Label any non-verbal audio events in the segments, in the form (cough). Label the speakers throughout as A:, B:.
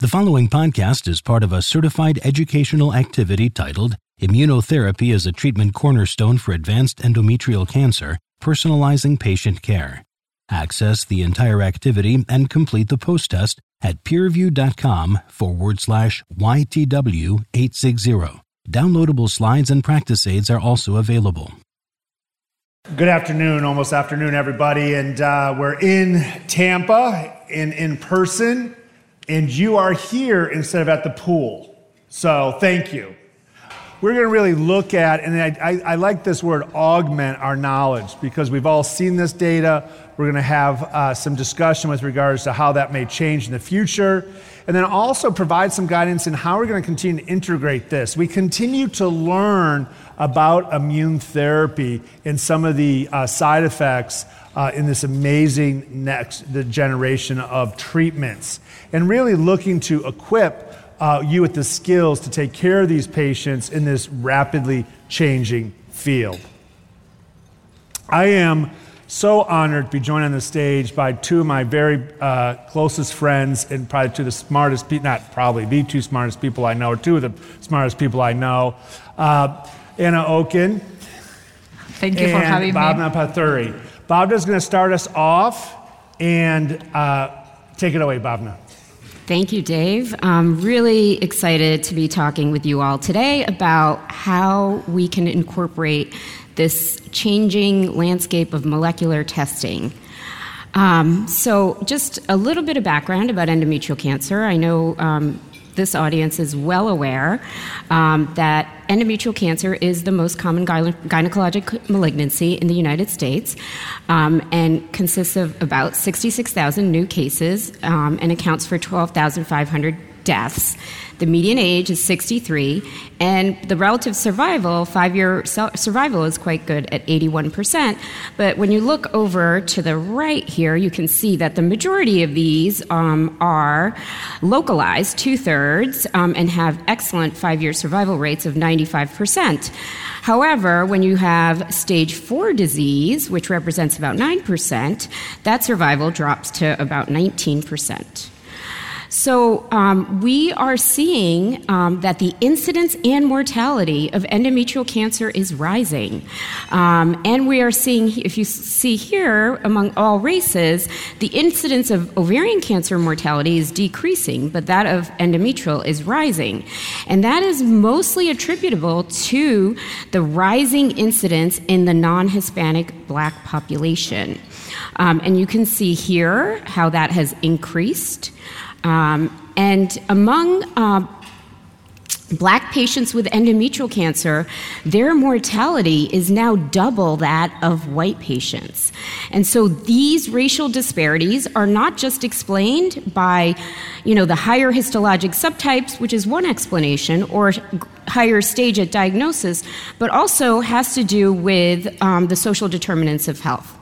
A: The following podcast is part of a certified educational activity titled Immunotherapy as a Treatment Cornerstone for Advanced Endometrial Cancer Personalizing Patient Care. Access the entire activity and complete the post test at peerview.com forward slash YTW860. Downloadable slides and practice aids are also available.
B: Good afternoon, almost afternoon, everybody. And uh, we're in Tampa in, in person, and you are here instead of at the pool. So thank you. We're going to really look at, and I, I, I like this word, augment our knowledge, because we've all seen this data. We're going to have uh, some discussion with regards to how that may change in the future. And then also provide some guidance in how we're going to continue to integrate this. We continue to learn about immune therapy and some of the uh, side effects uh, in this amazing next the generation of treatments. And really looking to equip uh, you with the skills to take care of these patients in this rapidly changing field. I am so honored to be joined on the stage by two of my very uh, closest friends and probably two of the smartest people, not probably the two smartest people I know, or two of the smartest people I know. Uh, Anna Oaknin.
C: Thank you for having
B: Bhavna
C: me.
B: Pothuri. Bhavna's going to start us off and uh, take it away, Bhavna.
C: Thank you, Dave. I'm really excited to be talking with you all today about how we can incorporate this changing landscape of molecular testing. Um, so, just a little bit of background about endometrial cancer. I know um, this audience is well aware um, that endometrial cancer is the most common gyne- gynecologic malignancy in the United States um, and consists of about 66,000 new cases um, and accounts for 12,500 deaths. The median age is 63, and the relative survival, five year survival, is quite good at 81%. But when you look over to the right here, you can see that the majority of these um, are localized, two thirds, um, and have excellent five year survival rates of 95%. However, when you have stage four disease, which represents about 9%, that survival drops to about 19%. So um, we are seeing um, that the incidence and mortality of endometrial cancer is rising. Um, and we are seeing, if you see here, among all races, the incidence of ovarian cancer mortality is decreasing, but that of endometrial is rising. And that is mostly attributable to the rising incidence in the non Hispanic black population. Um, and you can see here how that has increased. Um, and among uh, Black patients with endometrial cancer, their mortality is now double that of white patients. And so these racial disparities are not just explained by, you know, the higher histologic subtypes, which is one explanation, or higher stage at diagnosis, but also has to do with um, the social determinants of health.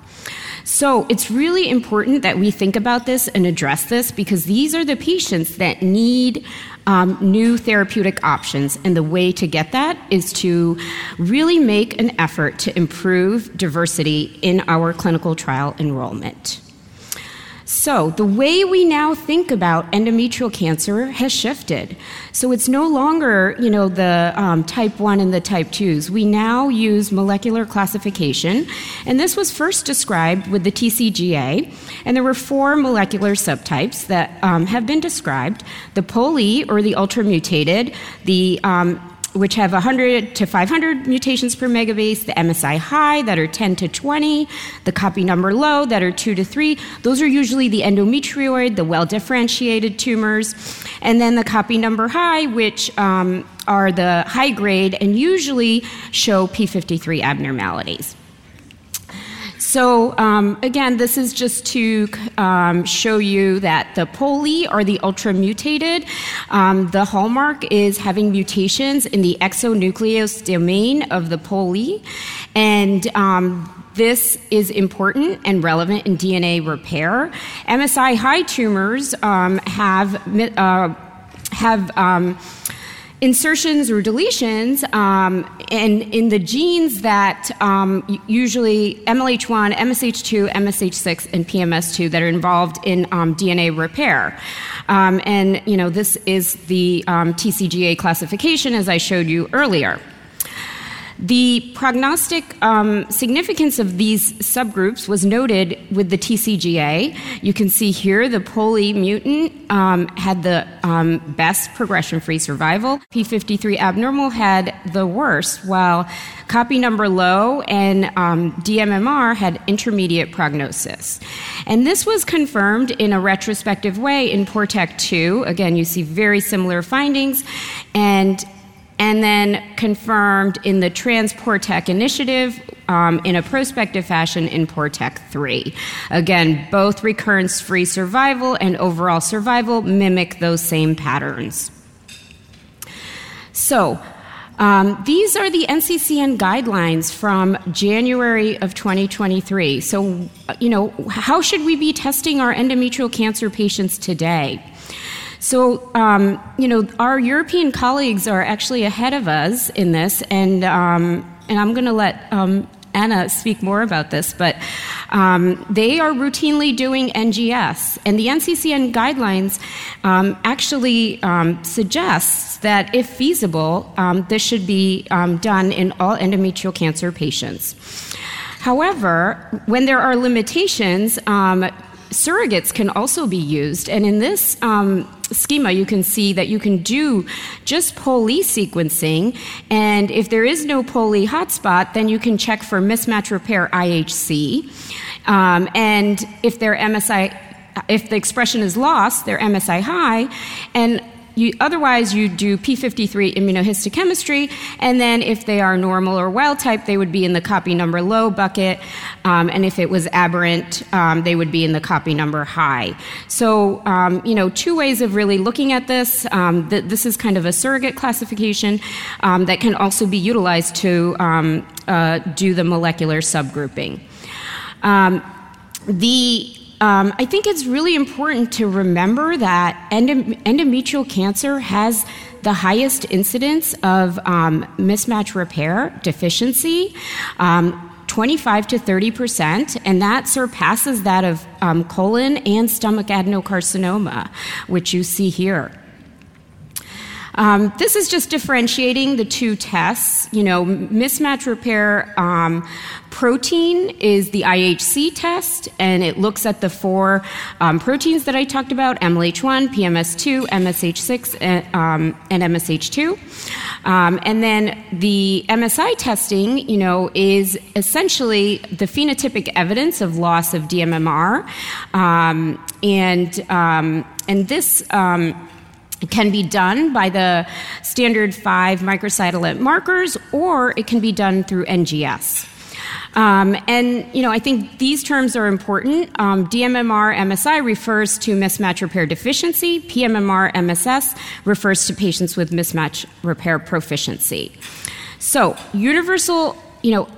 C: So it's really important that we think about this and address this because these are the patients that need um, new therapeutic options. And the way to get that is to really make an effort to improve diversity in our clinical trial enrollment. So, the way we now think about endometrial cancer has shifted. So, it's no longer, you know, the um, type 1 and the type 2s. We now use molecular classification, and this was first described with the TCGA. And there were four molecular subtypes that um, have been described the POLE, or the ultramutated, the um, which have 100 to 500 mutations per megabase, the MSI high that are 10 to 20, the copy number low that are 2 to 3. Those are usually the endometrioid, the well differentiated tumors, and then the copy number high, which um, are the high grade and usually show P53 abnormalities. So, um, again, this is just to um, show you that the POLE are the ultra mutated. Um, the hallmark is having mutations in the exonuclease domain of the POLE. And um, this is important and relevant in DNA repair. MSI high tumors um, have, uh, have um, insertions or deletions um, and in the genes that um, usually MLH1, MSH2, MSH6, and PMS2 that are involved in um, DNA repair. Um, and you know this is the um, TCGA classification as I showed you earlier. The prognostic um, significance of these subgroups was noted with the TCGA. You can see here the POLE mutant um, had the um, best progression free survival. P53 abnormal had the worst, while copy number low and um, DMMR had intermediate prognosis. And this was confirmed in a retrospective way in PORTEC 2. Again, you see very similar findings. And and then confirmed in the TransPORTEC initiative um, in a prospective fashion in PORTEC 3. Again, both recurrence free survival and overall survival mimic those same patterns. So, um, these are the NCCN guidelines from January of 2023. So, you know, how should we be testing our endometrial cancer patients today? So, um, you know, our European colleagues are actually ahead of us in this, and um, and I'm going to let um, Anna speak more about this, but um, they are routinely doing NGS, and the NCCN guidelines um, actually um, suggests that if feasible, um, this should be um, done in all endometrial cancer patients. However, when there are limitations, surrogates can also be used, and in this schema, you can see that you can do just POLE sequencing, and if there is no POLE hotspot, then you can check for mismatch repair IHC. Um, and if their MSI, if the expression is lost, they're MSI high, and you, otherwise, you do P53 immunohistochemistry, and then if they are normal or wild type, they would be in the copy number low bucket, um, and if it was aberrant, um, they would be in the copy number high. So, um, you know, two ways of really looking at this. Um, th- this is kind of a surrogate classification um, that can also be utilized to um, uh, do the molecular subgrouping. the um, I think it's really important to remember that endometrial cancer has the highest incidence of um, mismatch repair deficiency. Um, 25 to 30 percent, and that surpasses that of um, colon and stomach adenocarcinoma, which you see here. Um, this is just differentiating the two tests. You know, mismatch repair um, protein is the IHC test, and it looks at the four um, proteins that I talked about MLH1, PMS2, MSH6, and, um, and MSH2. Um, and then the MSI testing, you know, is essentially the phenotypic evidence of loss of DMMR. Um, and, and this can be done by the standard five microsatellite markers, or it can be done through NGS. Um, and you know, I think these terms are important. Um, DMMR MSI refers to mismatch repair deficiency. PMMR MSS refers to patients with mismatch repair proficiency. So, universal, you know,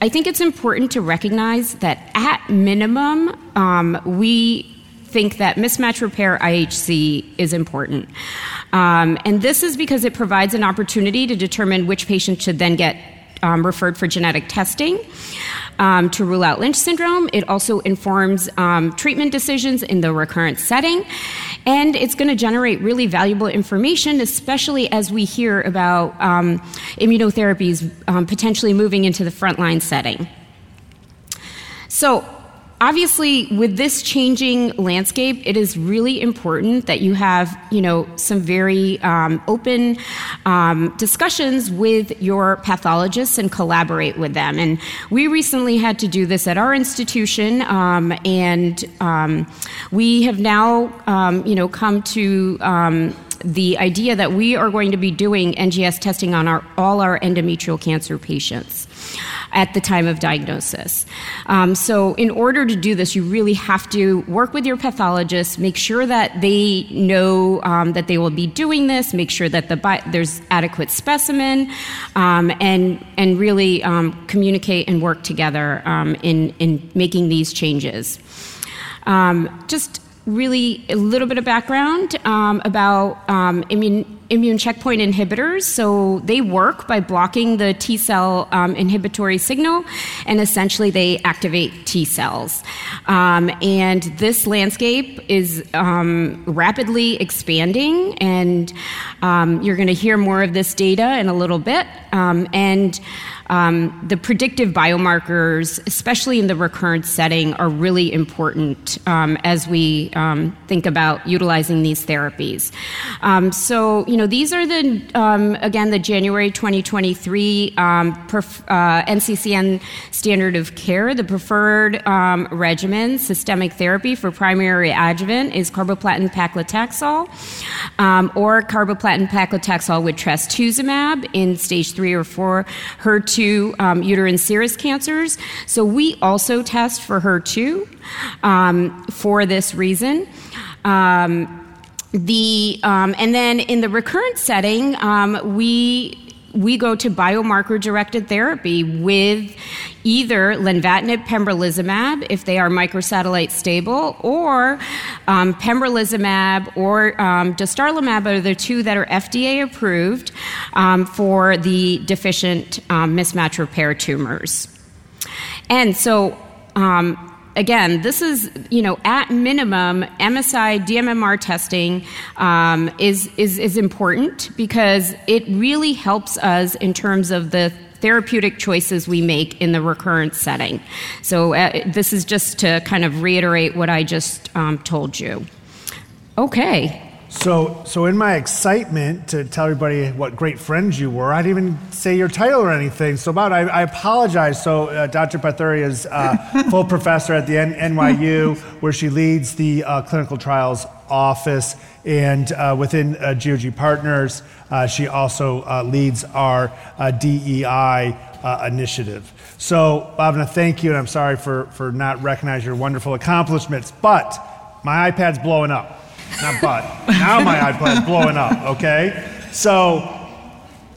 C: I think it's important to recognize that at minimum, um, we think that mismatch repair IHC is important. Um, and this is because it provides an opportunity to determine which patient should then get um, referred for genetic testing um, to rule out Lynch syndrome. It also informs um, treatment decisions in the recurrent setting. And it's going to generate really valuable information, especially as we hear about um, immunotherapies um, potentially moving into the frontline setting. So, obviously with this changing landscape it is really important that you have you know some very um, open um, discussions with your pathologists and collaborate with them. And we recently had to do this at our institution um, and um, we have now um, you know come to um, the idea that we are going to be doing NGS testing on our, all our endometrial cancer patients at the time of diagnosis. Um, so, in order to do this, you really have to work with your pathologist, make sure that they know um, that they will be doing this, make sure that the bi- there's adequate specimen, um, and and really um, communicate and work together um, in in making these changes. Um, just really a little bit of background um, about um, immune, immune checkpoint inhibitors. So they work by blocking the T cell um, inhibitory signal, and essentially they activate T cells. Um, and this landscape is um, rapidly expanding, and um, you're going to hear more of this data in a little bit. and um, the predictive biomarkers, especially in the recurrent setting, are really important um, as we um, think about utilizing these therapies. Um, so, you know, these are the, um, again, the January 2023 um, perf- uh, NCCN standard of care. The preferred regimen, systemic therapy for primary adjuvant, is carboplatin paclitaxel or carboplatin paclitaxel with trastuzumab in stage three or four HER2 um, uterine serous cancers. So we also test for HER2 um, for this reason. Um, the um, and then in the recurrent setting, um, we we go to biomarker directed therapy with either lenvatinib pembrolizumab if they are microsatellite stable or um, pembrolizumab or um, dostarlimab are the two that are fda approved um, for the deficient um, mismatch repair tumors. And so um, again, this is, you know, at minimum, MSI DMMR testing um, is, is, is important because it really helps us in terms of the therapeutic choices we make in the recurrent setting. So, uh, this is just to kind of reiterate what I just um, told you. Okay.
B: So, so in my excitement to tell everybody what great friends you were, I didn't even say your title or anything. So, about I, I apologize. So, uh, Dr. Pothuri is uh, (laughs) full professor at the N- NYU, where she leads the uh, clinical trials office, and uh, within uh, GOG Partners, uh, she also leads our DEI initiative. So, Bhavna, thank you, and I'm sorry for for not recognizing your wonderful accomplishments, but my iPad's blowing up. Not but. now my (laughs) iPad's blowing up, okay? So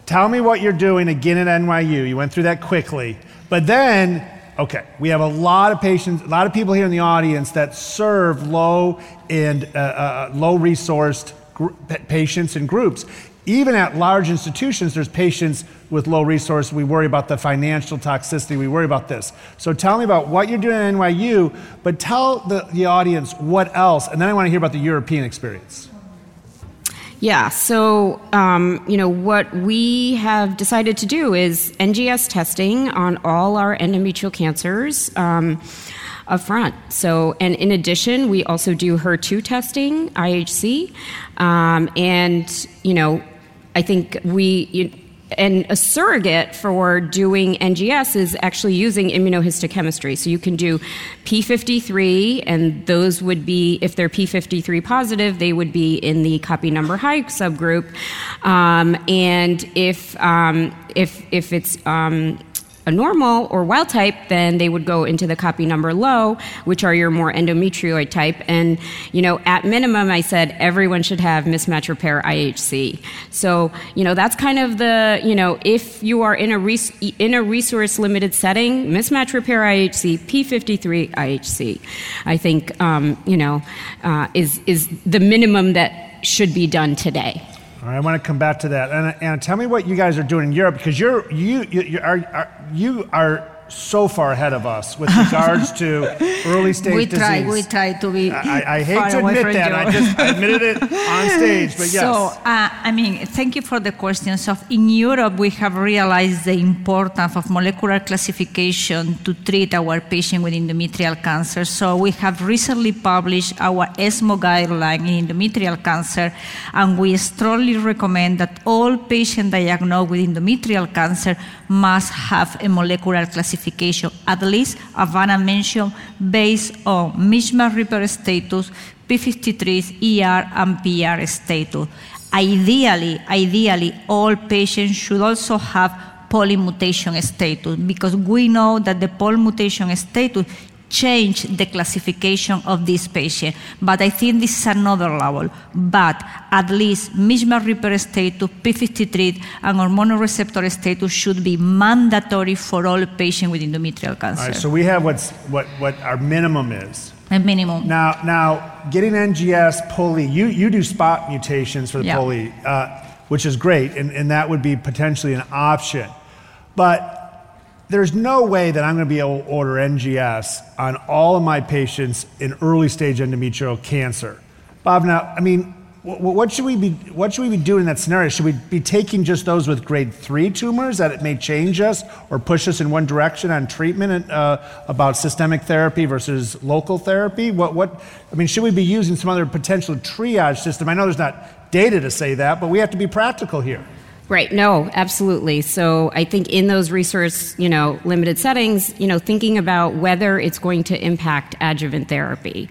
B: tell me what you're doing again at NYU. You went through that quickly. But then, okay, we have a lot of patients, a lot of people here in the audience that serve low and uh, uh, low resourced gr- patients and groups even at large institutions, there's patients with low resource. We worry about the financial toxicity. We worry about this. So tell me about what you're doing at NYU, but tell the, the audience what else. And then I want to hear about the European experience.
C: Yeah, so, um, you know, what we have decided to do is NGS testing on all our endometrial cancers. Um, up front. So, and in addition, we also do HER2 testing, IHC, um, and you know, I think we, you, and a surrogate for doing NGS is actually using immunohistochemistry. So you can do P53, and those would be, if they're P53 positive, they would be in the copy number high subgroup. Um, and if, um, if, if it's um, a normal or wild type, then they would go into the copy number low, which are your more endometrioid type. And, you know, at minimum, I said everyone should have mismatch repair IHC. So, you know, that's kind of the, you know, if you are in a, res- in a resource limited setting, mismatch repair IHC, P53 IHC, I think, um, you know, uh, is, is the minimum that should be done today.
B: All right, I want to come back to that. And, and tell me what you guys are doing in Europe because you're, you, you, you are, are, you are so far ahead of us with regards to (laughs) early stage
D: we
B: disease.
D: Try, we try to be.
B: I, I hate to admit that. I just admitted it on (laughs) stage, but yes.
D: So, uh, I mean, thank you for the question. So, in Europe, we have realized the importance of molecular classification to treat our patient with endometrial cancer. So, we have recently published our ESMO guideline in endometrial cancer, and we strongly recommend that all patients diagnosed with endometrial cancer must have a molecular classification, at least, as Vanna mentioned, based on mismatch repair status, P53, ER, and PR status. Ideally, ideally, all patients should also have POLE mutation status because we know that the POLE mutation status change the classification of this patient. But I think this is another level. But at least mismatch repair status, P53, and hormonal receptor status should be mandatory for all patients with endometrial cancer.
B: All right, so we have what's, what, what our minimum is.
D: A minimum.
B: Now, now getting NGS POLE, you, you do spot mutations for the
D: Yeah.
B: Uh, which is great, and, and that would be potentially an option. But there's no way that I'm going to be able to order NGS on all of my patients in early stage endometrial cancer. Bob, now, I mean, wh- wh- what should we be what should we be doing in that scenario? Should we be taking just those with grade three tumors that it may change us or push us in one direction on treatment uh, about systemic therapy versus local therapy? What what I mean, should we be using some other potential triage system? I know there's not data to say that, but we have to be practical here.
C: Right. No, absolutely. So I think in those resource, you know, limited settings, you know, thinking about whether it's going to impact adjuvant therapy,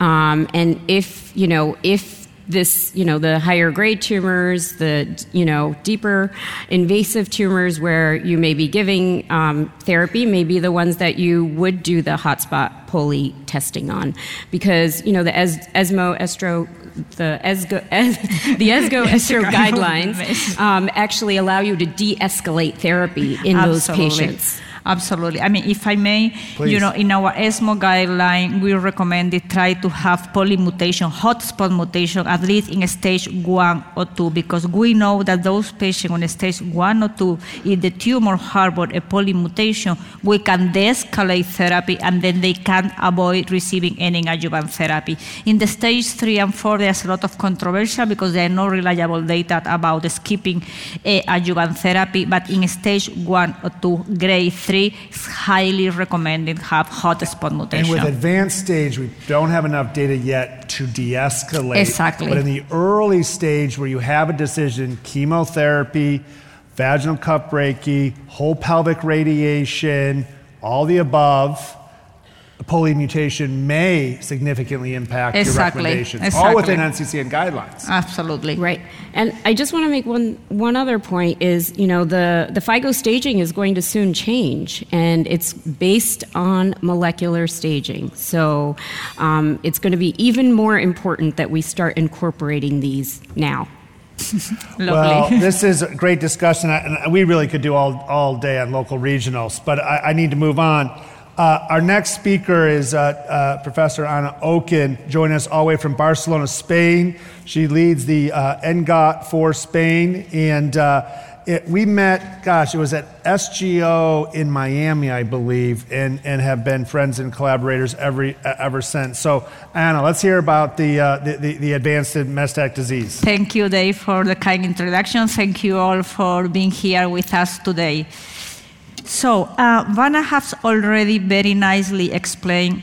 C: um, and if you know if this, you know, the higher grade tumors, the you know deeper invasive tumors where you may be giving um, therapy, may be the ones that you would do the hotspot POLE testing on, because you know the Es- ESMO estro the ESGO, (laughs) the ESGO estro guidelines (laughs) um, actually allow you to de-escalate therapy in those patients.
D: Absolutely. I mean, if I may,
B: Please.
D: you know, in our ESMO guideline, we recommended try to have POLE mutation, hotspot mutation, at least in stage one or two, because we know that those patients on stage one or two, if the tumor harbor a POLE mutation, we can de-escalate therapy and then they can avoid receiving any adjuvant therapy. In the stage three and four, there's a lot of controversial because there are no reliable data about skipping uh, adjuvant therapy, but in stage one or two, grade three, it's highly recommended have hotspot mutation.
B: And
D: mutation.
B: with advanced stage, we don't have enough data yet to de-escalate.
D: Exactly.
B: But in the early stage where you have a decision, chemotherapy, vaginal cuff brachy, whole pelvic radiation, all the above, a POLE mutation may significantly impact
D: Exactly.
B: your recommendations. All within NCCN guidelines.
D: Absolutely.
C: Right. And I just want to make one one other point is, you know, the the FIGO staging is going to soon change and it's based on molecular staging. So um, it's going to be even more important that we start incorporating these now. (laughs)
D: Lovely.
B: Well, (laughs) this is a great discussion, and we really could do all, all day on local regionals, but I, I need to move on. Uh, our next speaker is uh, uh, Professor Anna Oaknin, joining us all the way from Barcelona, Spain. She leads the uh, NGOT for Spain, and uh, it, we met, gosh, it was at SGO in Miami, I believe, and, and have been friends and collaborators every, ever since. So, Anna, let's hear about the, uh, the, the, the advanced metastatic disease.
D: Thank you, Dave, for the kind introduction. Thank you all for being here with us today. So, uh, Vanna has already very nicely explained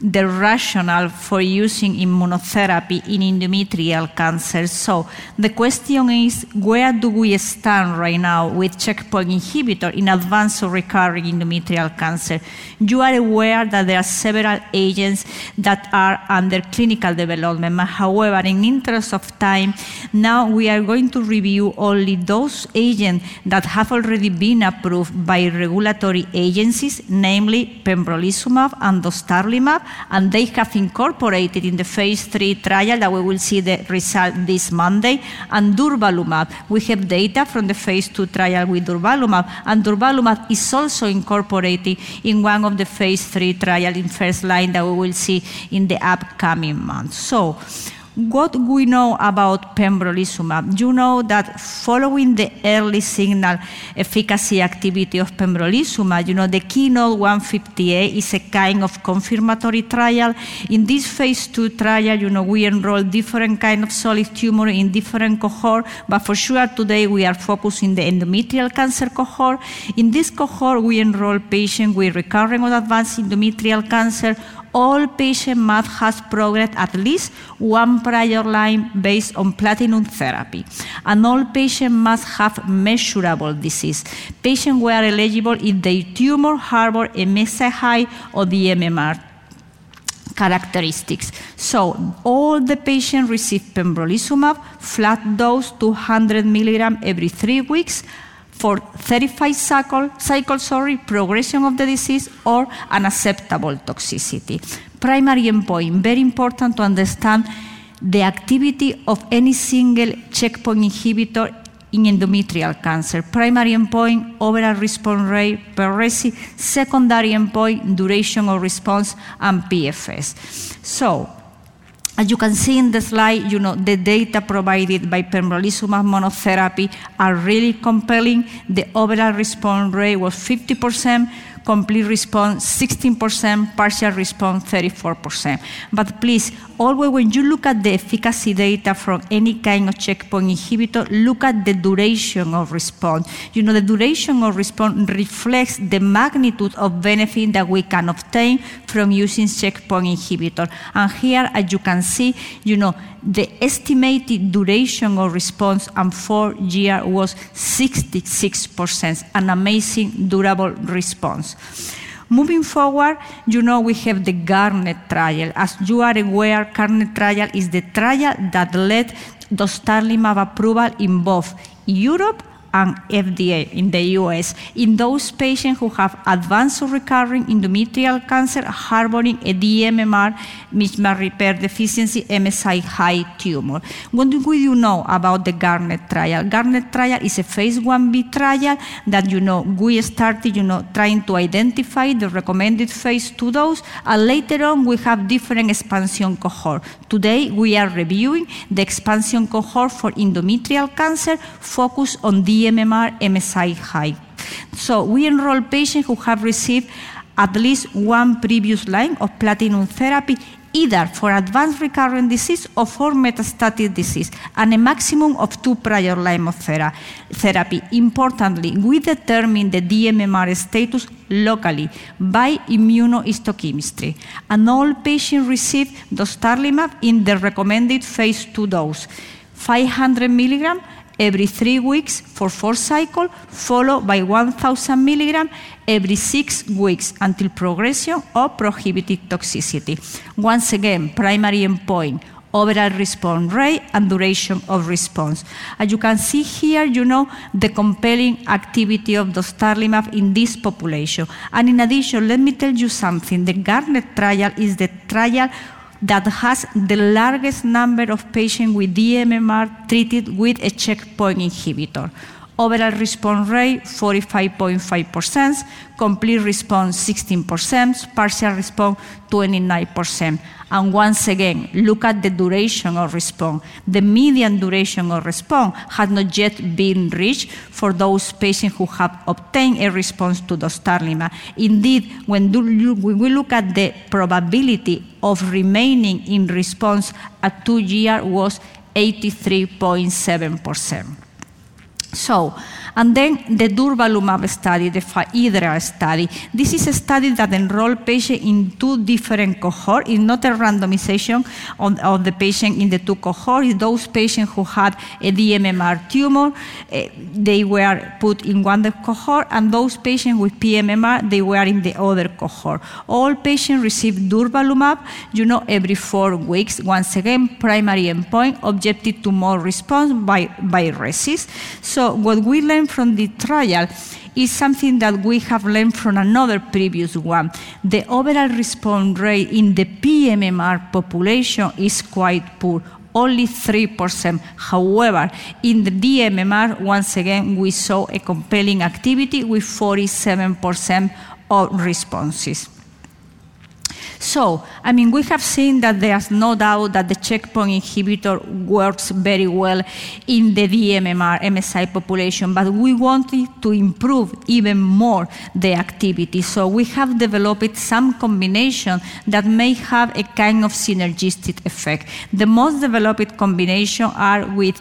D: the rationale for using immunotherapy in endometrial cancer. So, the question is where do we stand right now with checkpoint inhibitor in advanced or recurring endometrial cancer? You are aware that there are several agents that are under clinical development. However, in interest of time, now we are going to review only those agents that have already been approved by regulatory agencies, namely pembrolizumab and dostarlimab, and they have incorporated in the phase three trial that we will see the result this Monday, and durvalumab. We have data from the phase two trial with durvalumab, and durvalumab is also incorporated in one of the phase three trial in first line that we will see in the upcoming months. So, what we know about pembrolizumab, you know that following the early signal efficacy activity of pembrolizumab, you know the keynote 158 is a kind of confirmatory trial. In this phase two trial, you know we enroll different kind of solid tumor in different cohort, but for sure today we are focusing the endometrial cancer cohort. In this cohort, we enroll patients with recurrent or advanced endometrial cancer all patient must have progressed at least one prior line based on platinum therapy. And all patients must have measurable disease. Patients were eligible if their tumor harbor a MSI or the MMR characteristics. So all the patients received pembrolizumab, flat dose 200 milligram every three weeks for 35 cycle, cycles, sorry, progression of the disease or unacceptable toxicity. Primary endpoint, very important to understand the activity of any single checkpoint inhibitor in endometrial cancer. Primary endpoint, overall response rate per RECIST, secondary endpoint, duration of response, and PFS. So, as you can see in the slide, you know, the data provided by pembrolizumab monotherapy are really compelling. The overall response rate was 50%, complete response 16%, partial response 34%. But please, always when you look at the efficacy data from any kind of checkpoint inhibitor, look at the duration of response. You know, the duration of response reflects the magnitude of benefit that we can obtain from using checkpoint inhibitor. And here, as you can see, you know, the estimated duration of response and four year was 66%, an amazing durable response. Moving forward, you know we have the Garnet trial. As you are aware, Garnet trial is the trial that led dostarlimab approval in both Europe and FDA in the US in those patients who have advanced or recurring endometrial cancer harboring a DMMR mismatch repair deficiency MSI high tumor. What do you know about the Garnet trial? Garnet trial is a phase 1b trial that you know we started you know trying to identify the recommended phase 2 dose and later on we have different expansion cohort. Today we are reviewing the expansion cohort for endometrial cancer focused on DMMR MMR MSI high. So we enroll patients who have received at least one previous line of platinum therapy, either for advanced recurrent disease or for metastatic disease, and a maximum of two prior lines of thera therapy. Importantly, we determine the DMMR status locally by immunohistochemistry, and all patients receive dostarlimab in the recommended phase 2 dose, 500 milligram every three weeks for four cycles, followed by 1,000 milligram every six weeks until progression or prohibited toxicity. Once again, primary endpoint, overall response rate and duration of response. As you can see here, you know the compelling activity of dostarlimab in this population. And in addition, let me tell you something. The Garnet trial is the trial that has the largest number of patients with DMMR treated with a checkpoint inhibitor. Overall response rate 45.5%, complete response 16%, partial response 29%. And once again, look at the duration of response. The median duration of response has not yet been reached for those patients who have obtained a response to dostarlimab. Indeed, when we look at the probability of remaining in response at two years was 83.7%. So, and then the durvalumab study, the PHAEDRA study. This is a study that enrolled patients in two different cohorts. It's not a randomization of, of the patient in the two cohorts. Those patients who had a DMMR tumor, uh, they were put in one cohort, and those patients with PMMR, they were in the other cohort. All patients received durvalumab, you know, every four weeks. Once again, primary endpoint, objective tumor response by, by RECIST. So what we learned learned from the trial is something that we have learned from another previous one. The overall response rate in the PMMR population is quite poor, only 3%. However, in the DMMR, once again, we saw a compelling activity with 47% of responses. So, I mean, we have seen that there's no doubt that the checkpoint inhibitor works very well in the DMMR MSI population, but we wanted to improve even more the activity. So we have developed some combination that may have a kind of synergistic effect. The most developed combination are with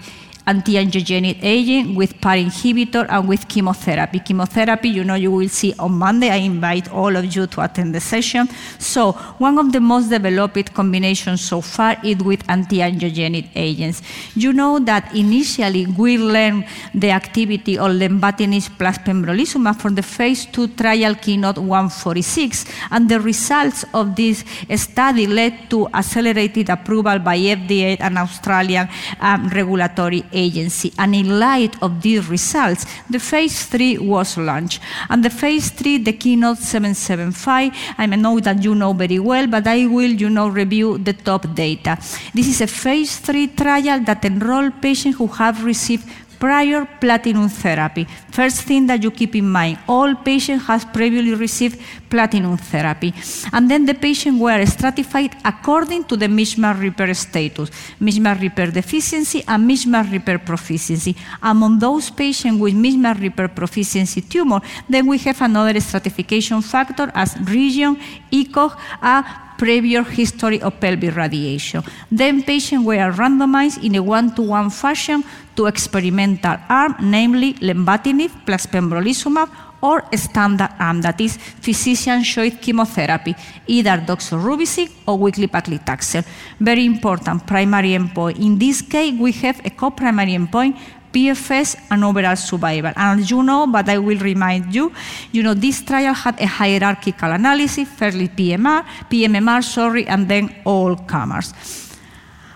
D: anti-angiogenic agent, with PARP inhibitor, and with chemotherapy. Chemotherapy, you know, you will see on Monday. I invite all of you to attend the session. So one of the most developed combinations so far is with anti-angiogenic agents. You know that initially we learned the activity of lenvatinib plus pembrolizumab from the phase two trial Keynote 146, and the results of this study led to accelerated approval by FDA and Australian um, regulatory agency. And in light of these results, the phase three was launched. And the phase three, the keynote 775, I know that you know very well, but I will, you know, review the top data. This is a phase three trial that enrolled patients who have received prior platinum therapy. First thing that you keep in mind, all patients has previously received platinum therapy. And then the patients were stratified according to the mismatch repair status, mismatch repair deficiency and mismatch repair proficiency. Among those patients with mismatch repair proficiency tumor, then we have another stratification factor as region, ECOG, a prior history of pelvic radiation. Then patients were randomized in a one-to-one fashion to experimental arm, namely lenvatinib plus pembrolizumab or standard arm, that is physician-choice chemotherapy, either doxorubicin or weekly paclitaxel. Very important primary endpoint. In this case, we have a co-primary endpoint PFS and overall survival. And you know, but I will remind you, you know, this trial had a hierarchical analysis, fairly PMR, PMMR, sorry, and then all comers.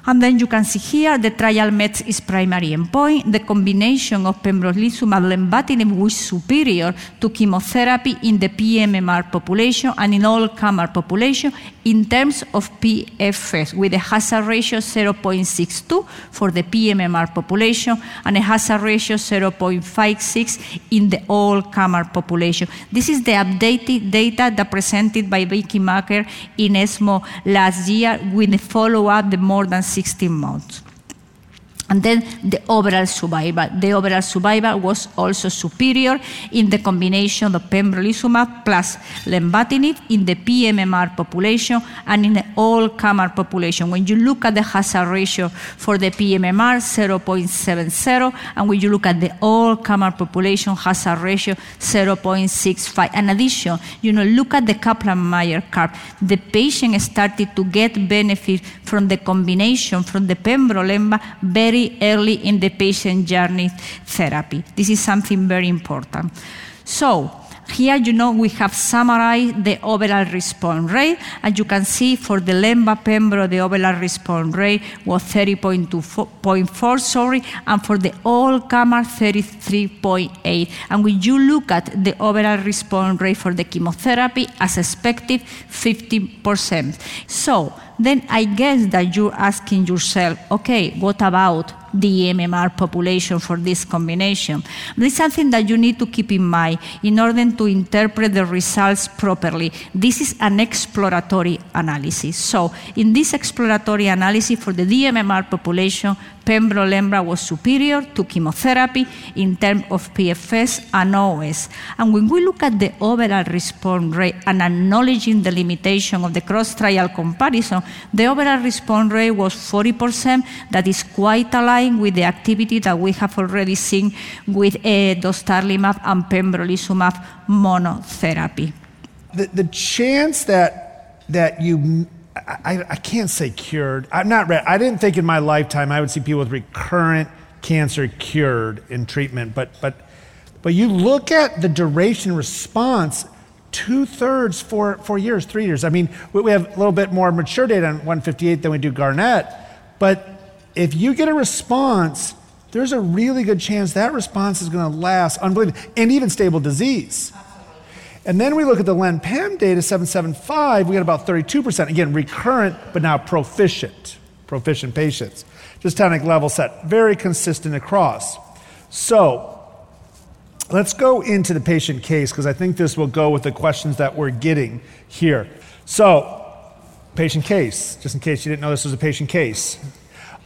D: And then you can see here the trial met its primary endpoint. The combination of pembrolizumab lenvatinib was superior to chemotherapy in the PMMR population and in all comer population in terms of PFS, with a hazard ratio 0.62 for the PMMR population and a hazard ratio 0.56 in the all comer population. This is the updated data that presented by Vicky Makker in ESMO last year with the follow-up the more than 16 months. And then the overall survival. The overall survival was also superior in the combination of pembrolizumab plus lenvatinib in the PMMR population and in the all-comer population. When you look at the hazard ratio for the PMMR, 0.70, and when you look at the all-comer population hazard ratio, 0.65. In addition, you know, look at the Kaplan-Meier curve. The patient started to get benefit from the combination from the pembrolizumab very very early in the patient journey therapy. This is something very important. So, here, you know, we have summarized the overall response rate. As you can see, for the Lenva Pembro, the overall response rate was 30.4, sorry, and for the all comer, 33.8. And when you look at the overall response rate for the chemotherapy, as expected, 50%. So, then I guess that you're asking yourself, okay, what about the MMR population for this combination? This is something that you need to keep in mind in order to interpret the results properly. This is an exploratory analysis. So, in this exploratory analysis for the DMMR population, pembrolizumab was superior to chemotherapy in terms of PFS and OS. And when we look at the overall response rate and acknowledging the limitation of the cross-trial comparison, the overall response rate was 40%. That is quite aligned with the activity that we have already seen with uh, dostarlimab and pembrolizumab monotherapy.
B: The, the chance that, that you I, I can't say cured. I'm not. I didn't think in my lifetime I would see people with recurrent cancer cured in treatment, but but but you look at the duration response, two thirds, four four years, three years. I mean, we have a little bit more mature data on 158 than we do Garnet, but if you get a response, there's a really good chance that response is going to last unbelievable and even stable disease. And then we look at the LenPem data, 775, we got about 32%. Again, recurrent, but now proficient, proficient patients. Just tonic level set, very consistent across. So let's go into the patient case because I think this will go with the questions that we're getting here. So, patient case, just in case you didn't know this was a patient case.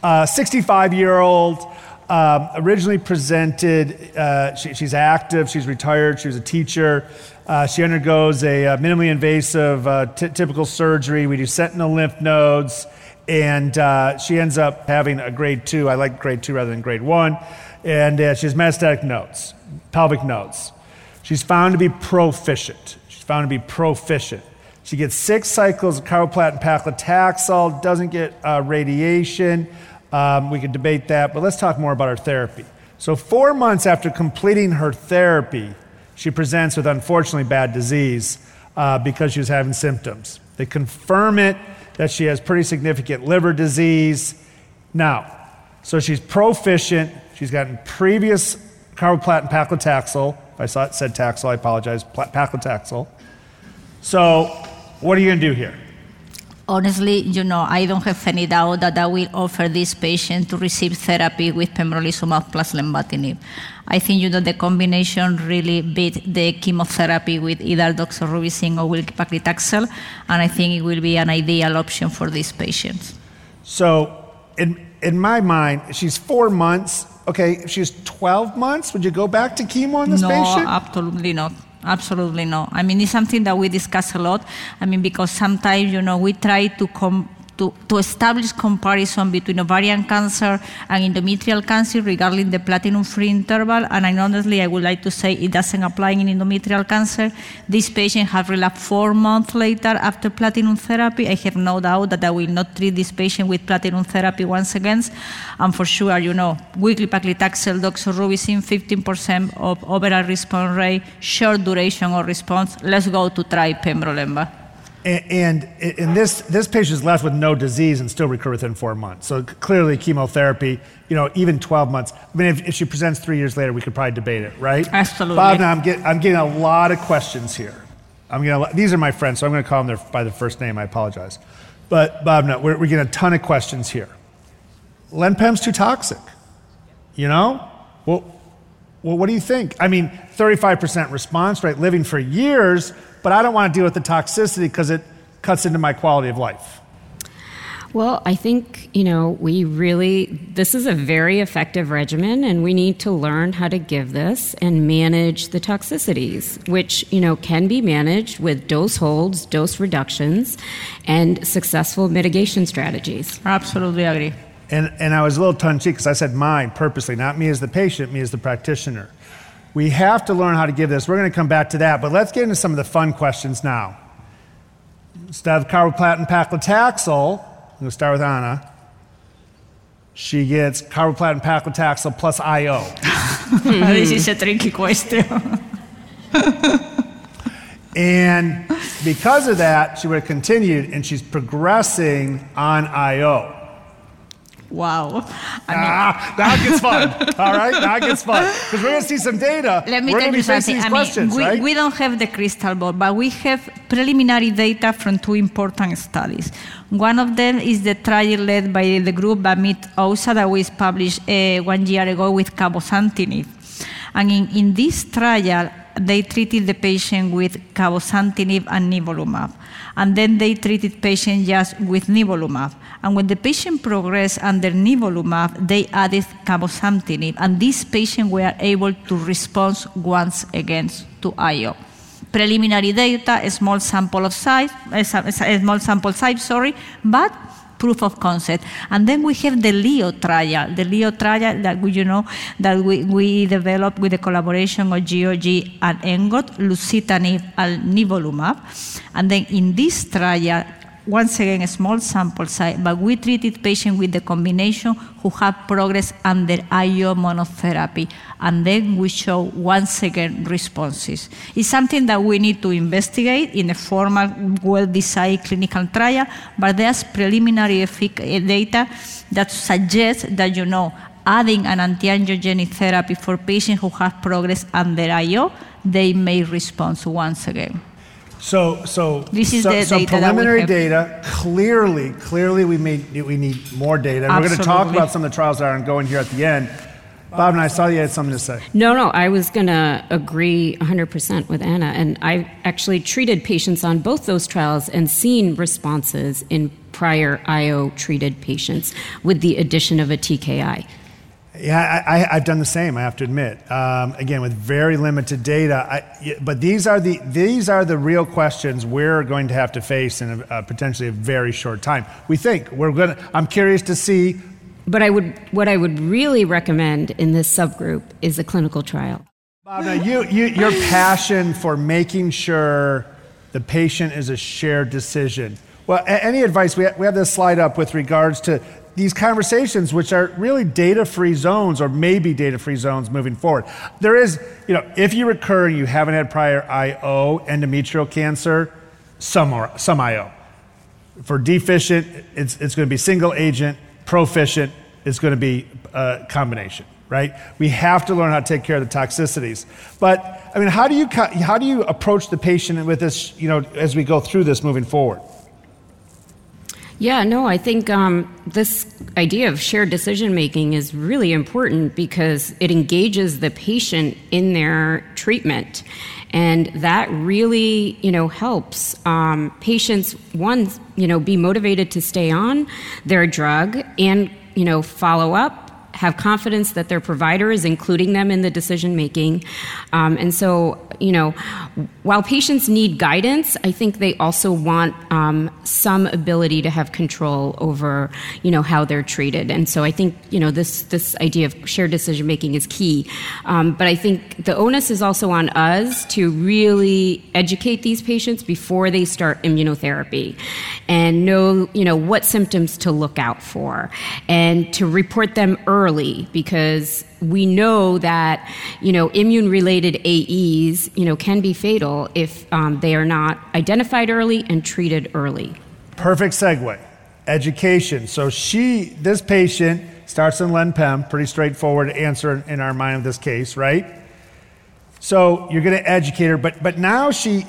B: 65 uh, year old, um, originally presented, uh, she, she's active, she's retired, she was a teacher. Uh, she undergoes a uh, minimally invasive uh, t- typical surgery. We do sentinel lymph nodes, and uh, she ends up having a grade two. I like grade two rather than grade one. And she has metastatic nodes, pelvic nodes. She's found to be proficient. She's found to be proficient. She gets six cycles of carboplatin paclitaxel, doesn't get uh, radiation. Um, we could debate that, but let's talk more about her therapy. So, four months after completing her therapy, she presents with unfortunately bad disease uh, because she was having symptoms. They confirm it that she has pretty significant liver disease. Now, so she's proficient. She's gotten previous carboplatin paclitaxel. If I saw it said taxel, I apologize. Paclitaxel. So, what are you going to do here?
D: Honestly, you know, I don't have any doubt that I will offer this patient to receive therapy with pembrolizumab plus lenvatinib. I think, you know, the combination really beat the chemotherapy with either doxorubicin or paclitaxel, and I think it will be an ideal option for these patients.
B: So, in, in my mind, she's four months. Okay, if she's 12 months, would you go back to chemo on this
D: no,
B: patient?
D: No, absolutely not. Absolutely no. I mean, it's something that we discuss a lot. I mean, because sometimes, you know, we try to come to, to establish comparison between ovarian cancer and endometrial cancer regarding the platinum-free interval. And I, honestly, I would like to say it doesn't apply in endometrial cancer. This patient have relapsed four months later after platinum therapy. I have no doubt that I will not treat this patient with platinum therapy once again. And for sure, you know, weekly paclitaxel, doxorubicin, 15% of overall response rate, short duration of response. Let's go to try pembrolizumab.
B: And, and, this, this patient is left with no disease and still recur within four months. So clearly, chemotherapy, you know, even 12 months. I mean, if, if she presents three years later, we could probably debate it, right?
D: Absolutely.
B: Bob, now I'm, get, I'm getting a lot of questions here. I'm getting these are my friends, so I'm going to call them their, by their first name. I apologize. But Bob, no, we're, we're getting a ton of questions here. Lenpem's too toxic. You know? Well, well, what do you think? I mean, 35% response rate, living for years but I don't want to deal with the toxicity because it cuts into my quality of life.
C: Well, I think, you know, we really, this is a very effective regimen, and we need to learn how to give this and manage the toxicities, which, you know, can be managed with dose holds, dose reductions, and successful mitigation strategies.
D: Absolutely agree.
B: And, and I was a little tongue in cheek because I said mine purposely, not me as the patient, me as the practitioner. We have to learn how to give this. We're going to come back to that, but let's get into some of the fun questions now. Instead of carboplatin paclitaxel, I'm going to start with Anna. She gets carboplatin paclitaxel plus IO. (laughs)
D: this is a tricky question.
B: and because of that, she would have continued and she's progressing on IO.
D: Wow.
B: I mean, ah, now it gets fun. All right, now it gets fun because we're going to see some data.
D: Let me
B: we're
D: tell you something. I mean, we,
B: right?
D: we don't have the crystal ball, but we have preliminary data from two important studies. One of them is the trial led by the group Amit Oza that was published uh, one year ago with cabozantinib. And in, in this trial, they treated the patient with cabozantinib and nivolumab. And then they treated patients just with nivolumab. And when the patient progressed under nivolumab, they added cabozantinib. And these patients were able to respond once again to IO preliminary data, a small sample of size, a small sample size, sorry, but proof of concept. And then we have the LIO trial, the LIO trial that we, you know, that we, we developed with the collaboration of GOG and ENGOT, lucitanib and nivolumab. And then in this trial, once again, a small sample size, but we treated patients with the combination who have progressed under IO monotherapy, and then we show once again responses. It's something that we need to investigate in a formal, well-designed clinical trial, but there's preliminary eh, data that suggests that, you know, adding an anti-angiogenic therapy for patients who have progressed under IO, they may respond once again.
B: So, so
D: this is
B: so,
D: the
B: so preliminary data. Clearly, clearly, we may we need more data. And we're going to talk about some of the trials that are ongoing here at the end. Bob and I saw you had something to say.
C: No, no, I was going to agree 100% with Anna. And I actually treated patients on both those trials and seen responses in prior IO treated patients with the addition of a TKI.
B: Yeah, I, have done the same. I have to admit. Um, again, with very limited data, I, but these are the these are the real questions we're going to have to face in a, potentially a very short time. We think we're going. to I'm curious to see.
C: But I would what I would really recommend in this subgroup is a clinical trial.
B: Bob, now you, you your passion for making sure the patient is a shared decision. Well, any advice? We we have this slide up with regards to these conversations, which are really data free zones or maybe data free zones moving forward. There is, you know, if you recur and you haven't had prior IO, endometrial cancer, some, or, some IO. For deficient, it's, it's going to be single agent, proficient, it's going to be a combination, right? We have to learn how to take care of the toxicities. But, I mean, how do you, how do you approach the patient with this, you know, as we go through this moving forward?
C: Yeah, no, I think um, this idea of shared decision making is really important because it engages the patient in their treatment. And that really, you know, helps um, patients, one, you know, be motivated to stay on their drug and, you know, follow up have confidence that their provider is including them in the decision making. Um, and so, you know, while patients need guidance, I think they also want um, some ability to have control over, you know, how they're treated. And so I think, you know, this, this idea of shared decision making is key. Um, but I think the onus is also on us to really educate these patients before they start immunotherapy and know, you know, what symptoms to look out for and to report them early early because we know that you know immune related AEs you know can be fatal if um, they are not identified early and treated early.
B: Perfect segue. Education. So she, this patient starts in Len-Pem, pretty straightforward answer in our mind of this case, right? So you're going to educate her, but but now she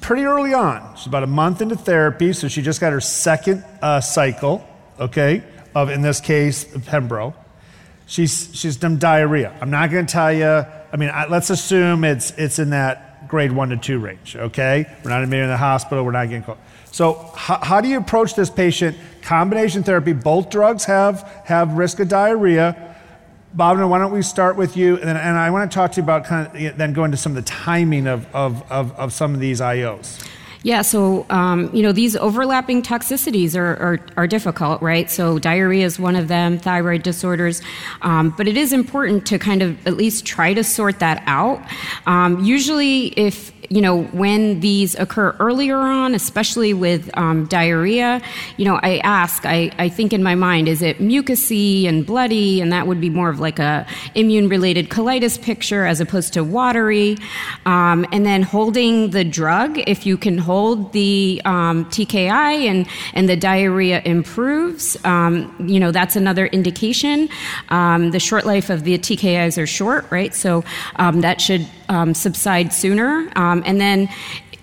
B: pretty early on. She's about a month into therapy, so she just got her second uh, cycle, okay, of in this case Pembro. She's, she's done diarrhea. I'm not going to tell you, I mean, I, let's assume it's, it's in that grade one to two range, okay? We're not admitting in the hospital, we're not getting called. So, how, how do you approach this patient? Combination therapy, both drugs have, have risk of diarrhea. Bob, why don't we start with you? And, then, and I want to talk to you about kind of then go into some of the timing of, of, of, of some of these IOs.
C: Yeah, so um, you know these overlapping toxicities are, are, are, difficult, right? So diarrhea is one of them, thyroid disorders, um, but it is important to kind of at least try to sort that out. Um, usually, if you know, when these occur earlier on, especially with um, diarrhea, you know, I ask, I, I think in my mind, is it mucousy and bloody? And that would be more of like a immune related colitis picture as opposed to watery. Um, and then holding the drug, if you can hold the um, TKI and, and the diarrhea improves, um, you know, that's another indication. Um, the short life of the TKIs are short, right? So um, that should subside sooner. Um, and then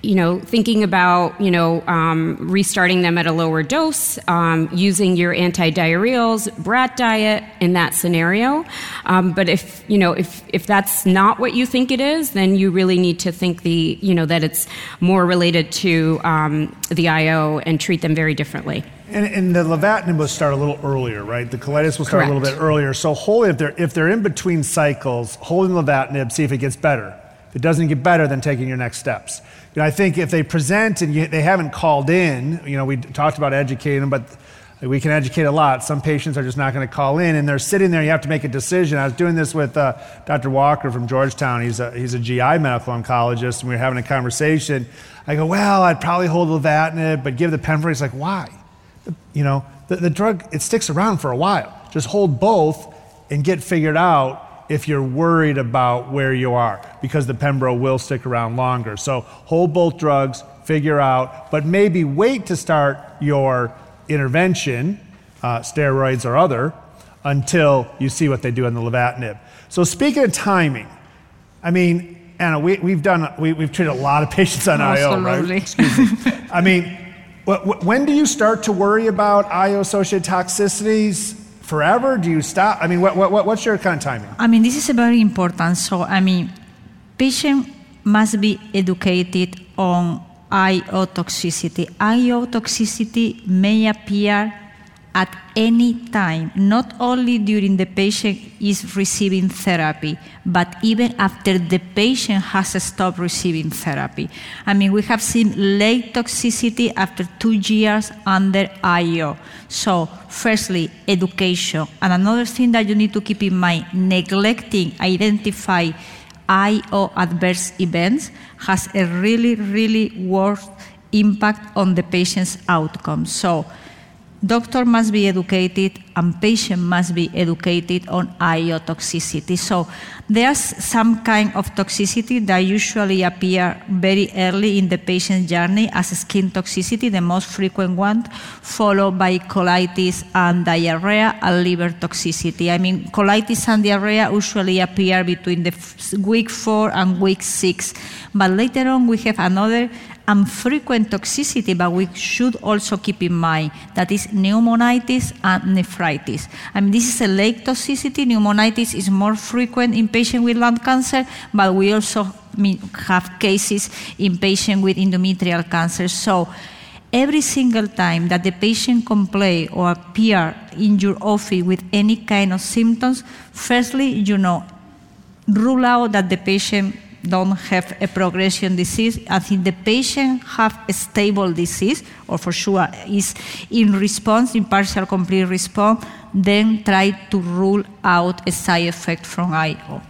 C: you know, thinking about, you know, um, restarting them at a lower dose, um, using your antidiarrheals, brat diet in that scenario. Um, but if, you know, if, if that's not what you think it is, then you really need to think the, you know, that it's more related to um, the IO and treat them very differently.
B: And, and, the lenvatinib will start a little earlier, right? The colitis will start Correct. a little bit earlier. So holding, if they're, if they're in between cycles, holding lenvatinib, see if it gets better. It doesn't get better, then taking your next steps. You know, I think if they present and you, they haven't called in, you know, we talked about educating them, but we can educate a lot. Some patients are just not going to call in, and they're sitting there. You have to make a decision. I was doing this with uh, Dr. Walker from Georgetown. He's a, he's a GI medical oncologist, and we were having a conversation. I go, well, I'd probably hold lenvatinib, but give the Pembrol. He's like, why? The, you know, the, the drug it sticks around for a while. Just hold both and get figured out if you're worried about where you are, because the Pembro will stick around longer. So hold both drugs, figure out, but maybe wait to start your intervention, uh, steroids or other, until you see what they do in the lenvatinib. So speaking of timing, I mean, Anna, we, have done we, have treated a lot of patients on
D: Absolutely.
B: IO, right? Excuse me. I mean, when do you start to worry about IO-associated toxicities? Forever? Do you stop? I mean, what, what, what's your kind of timing?
D: I mean, this is very important. So, I mean, patient must be educated on IO toxicity. IO toxicity may appear at any time, not only during the patient is receiving therapy, but even after the patient has stopped receiving therapy. I mean, we have seen late toxicity after two years under IO. So, firstly, education. And another thing that you need to keep in mind, neglecting identify IO adverse events has a really, really worse impact on the patient's outcome. So, doctor must be educated and patient must be educated on IO toxicity. So there's some kind of toxicity that usually appear very early in the patient journey as skin toxicity, the most frequent one, followed by colitis and diarrhea and liver toxicity. I mean, colitis and diarrhea usually appear between the week four and week six, but later on we have another and frequent toxicity, but we should also keep in mind that is pneumonitis and nephritis. I mean, this is a late toxicity. Pneumonitis is more frequent in patients with lung cancer, but we also have cases in patients with endometrial cancer. So every single time that the patient complain or appear in your office with any kind of symptoms, firstly, you know, rule out that the patient don't have a progression disease. I think the patient have a stable disease, or for sure is in response, in partial complete response, then try to rule out a side effect from IO.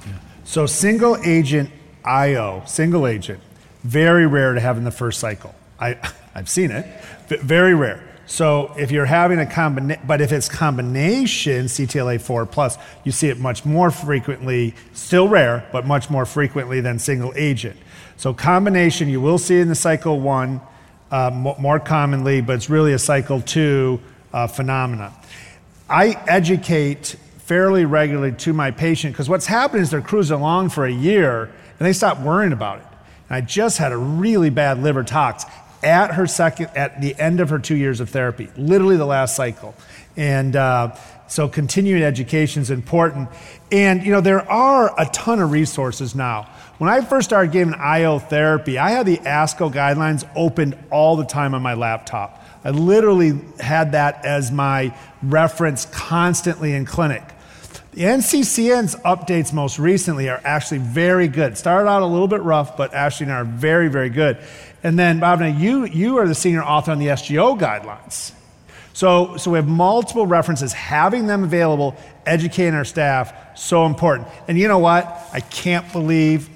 B: So single agent IO, single agent, very rare to have in the first cycle. I, (laughs) I've seen it, very rare. So if you're having a combination, but if it's combination CTLA4 plus, you see it much more frequently, still rare, but much more frequently than single agent. So combination, you will see in the cycle one uh, more commonly, but it's really a cycle two uh, phenomena. I educate fairly regularly to my patient because what's happening is they're cruising along for a year and they stop worrying about it. And I just had a really bad liver tox at her second, at the end of her two years of therapy, literally the last cycle. And uh, so continuing education is important. And, you know, there are a ton of resources now. When I first started giving IO therapy, I had the ASCO guidelines opened all the time on my laptop. I literally had that as my reference constantly in clinic. The NCCN's updates most recently are actually very good. Started out a little bit rough, but actually are very, very good. And then, Bob, you, you are the senior author on the SGO guidelines. So, so we have multiple references, having them available, educating our staff, so important. And you know what? I can't believe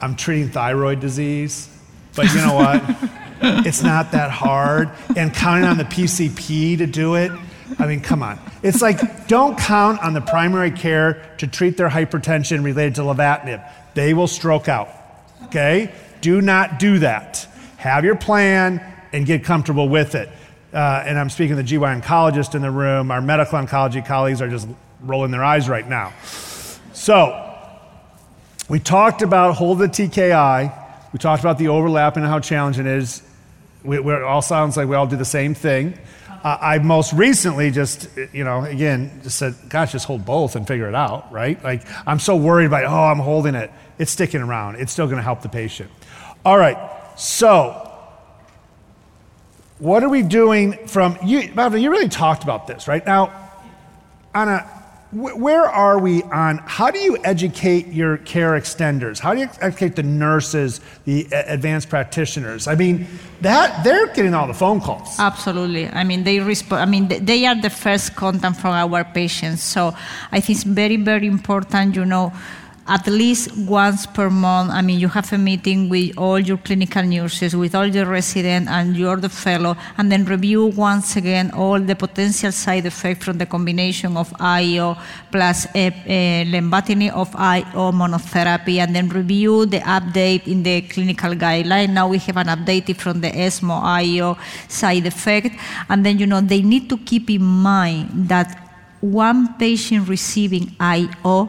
B: I'm treating thyroid disease, but you know what? (laughs) it's not that hard. And counting on the PCP to do it, I mean, come on. It's like, don't count on the primary care to treat their hypertension related to lenvatinib. They will stroke out, okay? Do not do that. Have your plan and get comfortable with it. Uh, and I'm speaking to the GY oncologist in the room. Our medical oncology colleagues are just rolling their eyes right now. So, we talked about hold the TKI. We talked about the overlap and how challenging it is. We, it all sounds like we all do the same thing. Uh, I most recently just, you know, again, just said, gosh, just hold both and figure it out, right? Like, I'm so worried about, oh, I'm holding it. It's sticking around. It's still going to help the patient. All right, so what are we doing from you? Bob, you really talked about this, right? Now, Anna, where are we on how do you educate your care extenders how do you educate the nurses the uh, advanced practitioners i mean that they're getting all the phone calls
D: absolutely i mean they respond i mean they are the first contact from our patients so i think it's very very important you know at least once per month, I mean, you have a meeting with all your clinical nurses, with all your residents, and you're the fellow, and then review once again all the potential side effects from the combination of IO plus eh, eh, lenvatinib of IO monotherapy, and then review the update in the clinical guideline. Now we have an update from the ESMO IO side effect, and then, you know, they need to keep in mind that one patient receiving IO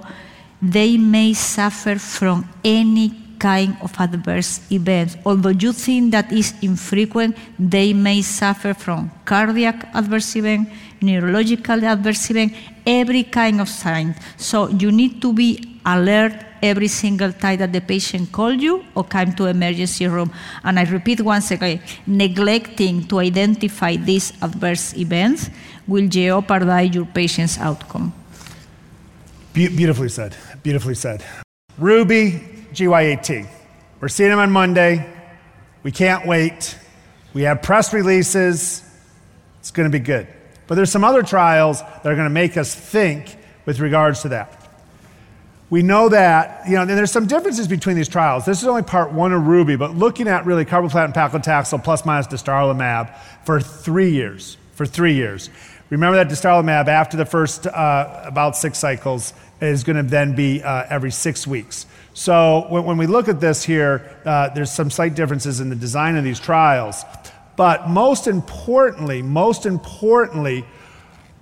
D: they may suffer from any kind of adverse event. Although you think that is infrequent, they may suffer from cardiac adverse event, neurological adverse event, every kind of sign. So you need to be alert every single time that the patient call you or come to emergency room. And I repeat once again, neglecting to identify these adverse events will jeopardize your patient's outcome.
B: Be- beautifully said. Beautifully said. Ruby, GY18. We're seeing them on Monday. We can't wait. We have press releases. It's going to be good. But there's some other trials that are going to make us think with regards to that. We know that, you know, and there's some differences between these trials. This is only part one of Ruby, but looking at really carboplatin paclitaxel plus minus dostarlimab for three years. For three years. Remember that dostarlimab after the first uh, about six cycles is going to then be uh, every six weeks. So when, when, we look at this here, uh, there's some slight differences in the design of these trials. But most importantly, most importantly,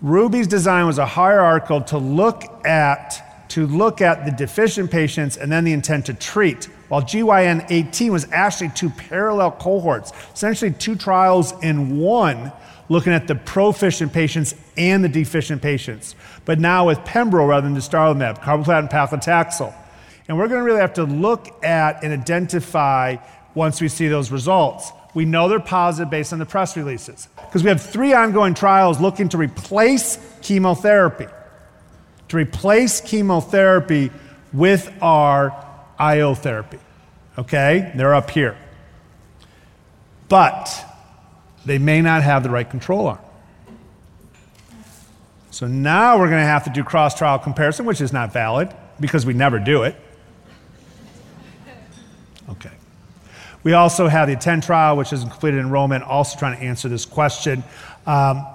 B: Ruby's design was a hierarchical to look at to look at the deficient patients and then the intent to treat while GYN 18 was actually two parallel cohorts, essentially two trials in one, looking at the proficient patients and the deficient patients. But now with Pembro rather than dostarlimab, carboplatin paclitaxel. And we're going to really have to look at and identify once we see those results. We know they're positive based on the press releases because we have three ongoing trials looking to replace chemotherapy. To replace chemotherapy with our IO therapy. Okay? They're up here. But they may not have the right control arm. So now we're going to have to do cross trial comparison, which is not valid because we never do it. Okay. We also have the ATTEND trial, which is completed enrollment, also trying to answer this question. Um,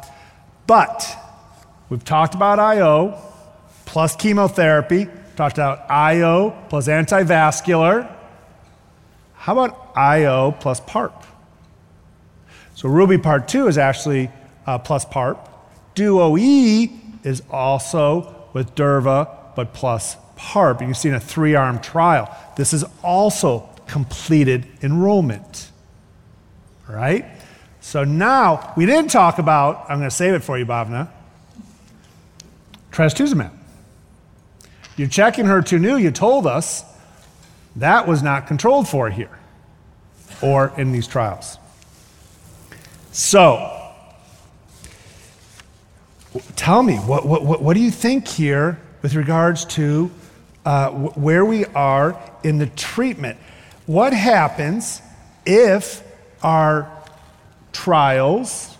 B: but we've talked about IO plus chemotherapy, talked about IO plus antivascular. How about IO plus PARP? So Ruby Part 2 is actually uh, plus PARP. Duo E is also with Durva, but plus PARP. You can see in a three arm trial. This is also completed enrollment. Right? So now, we didn't talk about, I'm going to save it for you, Bhavna, trastuzumab. You're checking HER2/neu, you told us that was not controlled for here or in these trials. So, tell me, what, what, what do you think here with regards to uh, where we are in the treatment? What happens if our trials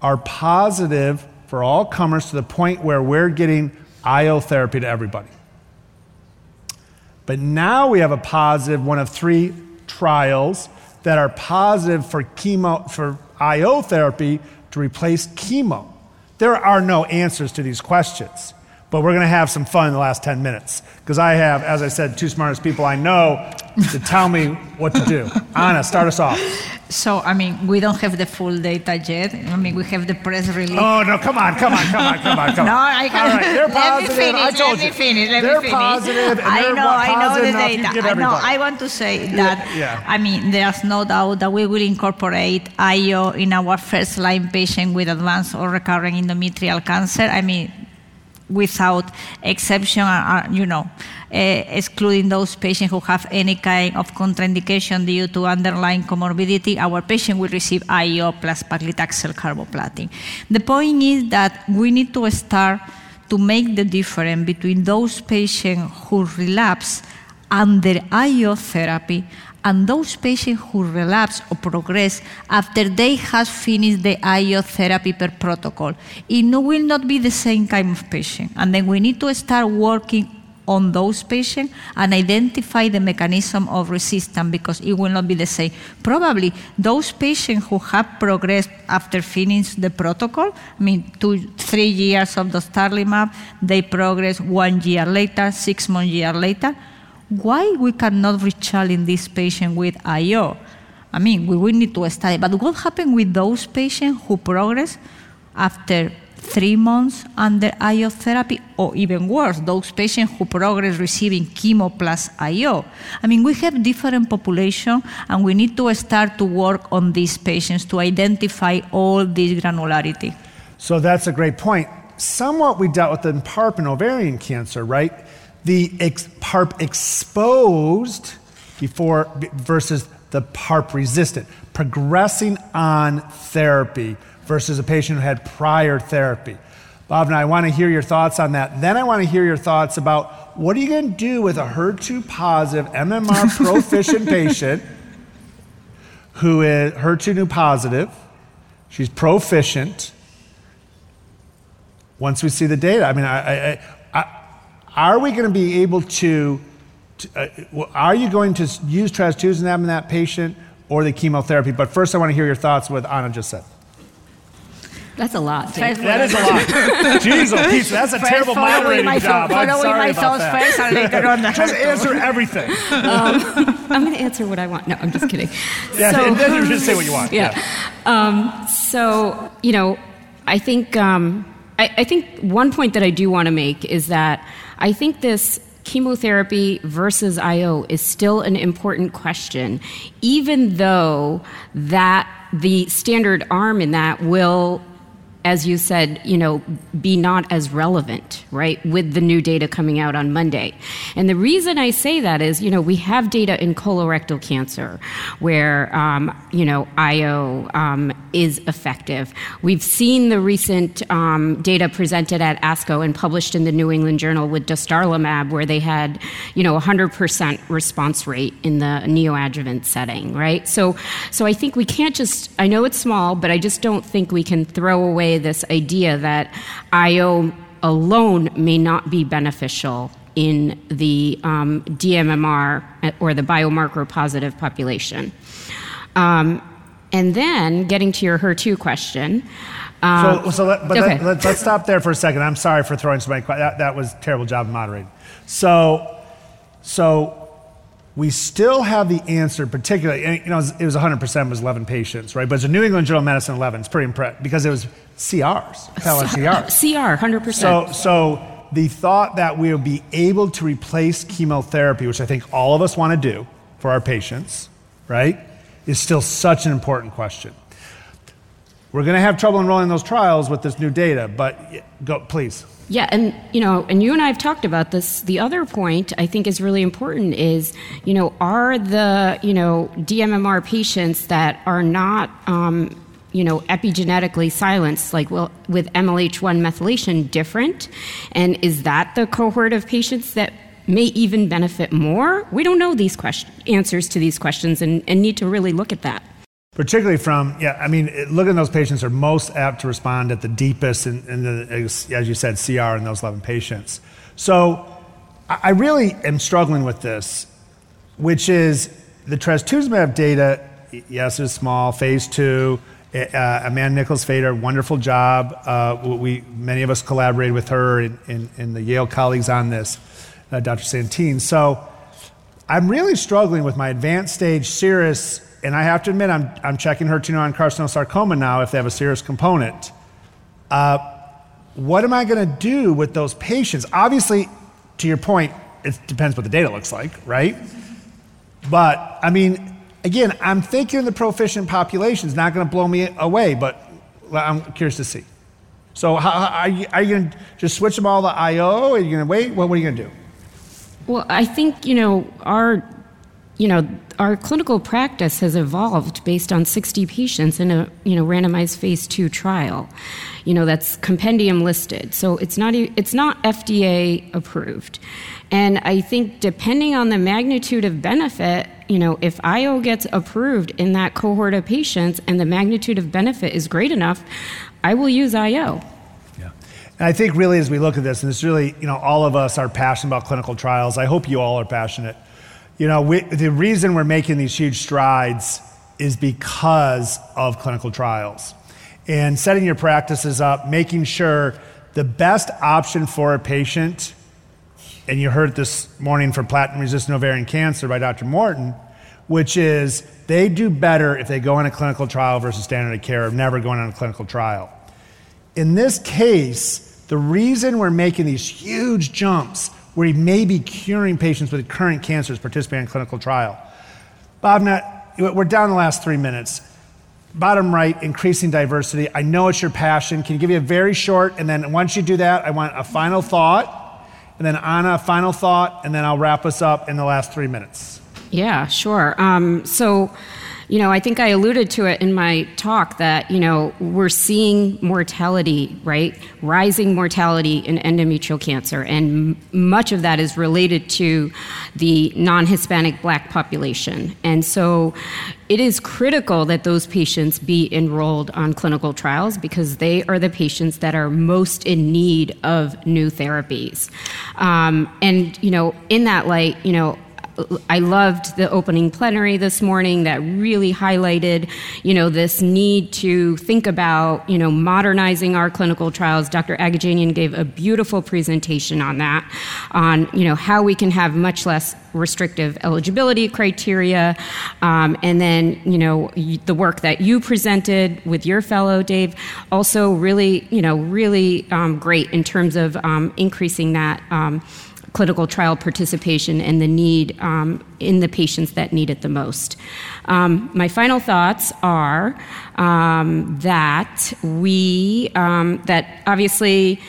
B: are positive for all comers to the point where we're getting IO therapy to everybody? But now we have a positive, one of three trials that are positive for chemo for IO therapy to replace chemo. There are no answers to these questions, but we're going to have some fun in the last 10 minutes because I have, as I said, two smartest people I know to tell me what to do. (laughs) Anna, start us off.
D: So, I mean, we don't have the full data yet. I mean, we have the press release.
B: Oh, no, come on, come on, come on, come on, come (laughs) on.
D: No, I
B: All right, they're positive.
D: Let me finish,
B: I told
D: let
B: you.
D: me finish, let
B: they're
D: me finish.
B: positive, and
D: I
B: they're
D: know, I know the data. I know. I want to say that,
B: yeah.
D: I mean, there's no doubt that we will incorporate IO in our first line patient with advanced or recurrent endometrial cancer. I mean, without exception, uh, uh, you know, uh, excluding those patients who have any kind of contraindication due to underlying comorbidity, our patient will receive IO plus paclitaxel carboplatin. The point is that we need to start to make the difference between those patients who relapse under IO therapy and those patients who relapse or progress after they have finished the IO therapy per protocol. It will not be the same kind of patient. And then we need to start working on those patients and identify the mechanism of resistance because it will not be the same. Probably those patients who have progressed after finishing the protocol, I mean, two, three years of the dostarlimab, they progress one year later, six months year later. Why we cannot rechallenge this patient with IO? I mean, we will need to study. But what happened with those patients who progress after three months under IO therapy, or even worse, those patients who progress receiving chemo plus IO. I mean, we have different population, and we need to start to work on these patients to identify all this granularity.
B: So that's a great point. Somewhat we dealt with in PARP and ovarian cancer, right? The ex- PARP exposed before versus the PARP resistant, progressing on therapy versus a patient who had prior therapy. Bob, now I want to hear your thoughts on that. Then I want to hear your thoughts about what are you going to do with a HER2 positive, MMR (laughs) proficient patient who is HER2 neu positive, she's proficient. Once we see the data, I mean, I, I, are we going to be able to? to uh, are you going to use trastuzumab in that patient or the chemotherapy? But first, I want to hear your thoughts. with Anna just said.
C: That's a lot. Dave.
B: That is a lot. Jeez, oh, Pete, that's a
D: First,
B: terrible
D: following
B: moderating
D: my
B: job. I'm
D: following
B: sorry
D: my
B: about that.
D: first and later on
B: Just answer everything. (laughs)
C: I'm going to answer what I want. No, I'm just kidding.
B: Yeah,
C: So-
B: and (laughs) then you just say what you want. (laughs)
C: Yeah. Um, so, you know, I think, um, I, I think one point that I do want to make is that I think this chemotherapy versus IO is still an important question, even though that the standard arm in that will as you said, you know, be not as relevant, right, with the new data coming out on Monday. And the reason I say that is, you know, we have data in colorectal cancer where, um, you know, IO um, is effective. We've seen the recent um, data presented at ASCO and published in the New England Journal with dostarlimab, where they had, you know, 100% response rate in the neoadjuvant setting, right? So, so I think we can't just. I know it's small, but I just don't think we can throw away away this idea that IO alone may not be beneficial in the um, DMMR or the biomarker positive population. Um, and then getting to your HER2 question.
B: Um, so, so let, but okay. let, us stop there for a second. I'm sorry for throwing so many questions. That, that was a terrible job of moderating. So, so we still have the answer, particularly, you know, it was 100% was 11 patients, right? But it's a New England Journal of Medicine 11. It's pretty impressive because it was CRs, CRs.
C: CR, 100%.
B: So, so the thought that we'll be able to replace chemotherapy, which I think all of us want to do for our patients, right, is still such an important question. We're going to have trouble enrolling those trials with this new data, but go, please.
C: Yeah, and you know, and you and I have talked about this. The other point I think is really important is, you know, are the you know DMMR patients that are not um, you know epigenetically silenced, like well, with MLH1 methylation, different, and is that the cohort of patients that may even benefit more? We don't know these question- answers to these questions, and, and need to really look at that
B: particularly from yeah i mean looking at those patients are most apt to respond at the deepest the as, you said cr in those 11 patients so i really am struggling with this which is the trastuzumab data yes it's small phase two uh, Amanda Nickles Fader, wonderful job. Uh, we, many of us collaborated with her and, and, and the Yale colleagues on this, uh, Dr. Santin. So I'm really struggling with my advanced stage serous and I have to admit, I'm, I'm checking HER2 carcinosarcoma now if they have a serous component. Uh, what am I going to do with those patients? Obviously, to your point, it depends what the data looks like, right? But I mean, again, I'm thinking the proficient population is not going to blow me away, but I'm curious to see. So, how, are you, you going to just switch them all to IO? Are you going to wait? What, what are you going to do?
C: Well, I think, you know, our you know, our clinical practice has evolved based on 60 patients in a you know randomized phase two trial. You know that's compendium listed, so it's not it's not FDA approved. And I think depending on the magnitude of benefit, you know, if IO gets approved in that cohort of patients and the magnitude of benefit is great enough, I will use IO.
B: Yeah. And I think really as we look at this, and it's really, you know, all of us are passionate about clinical trials. I hope you all are passionate you know, we, the reason we're making these huge strides is because of clinical trials. And setting your practices up, making sure the best option for a patient, and you heard this morning for platinum resistant ovarian cancer by Dr. Morton, which is they do better if they go on a clinical trial versus standard of care of never going on a clinical trial. In this case, the reason we're making these huge jumps where he may be curing patients with current cancers participating in clinical trial. Bob, now, we're down the last three minutes. Bottom right, increasing diversity. I know it's your passion. Can you give me a very short, and then once you do that, I want a final thought, and then Anna, a final thought, and then I'll wrap us up in the last three minutes.
C: Yeah, sure. Um, so, you know, I think I alluded to it in my talk that, you know, we're seeing mortality, right? Rising mortality in endometrial cancer. And m- much of that is related to the non Hispanic black population. And so it is critical that those patients be enrolled on clinical trials because they are the patients that are most in need of new therapies. Um, and, you know, in that light, you know, I loved the opening plenary this morning that really highlighted, you know, this need to think about, you know, modernizing our clinical trials. Dr. Agajanian gave a beautiful presentation on that, on, you know, how we can have much less restrictive eligibility criteria, um, and then, you know, the work that you presented with your fellow, Dave, also really, you know, really um, great in terms of um, increasing that um, clinical trial participation and the need um, in the patients that need it the most. Um, my final thoughts are um, that we, um, that obviously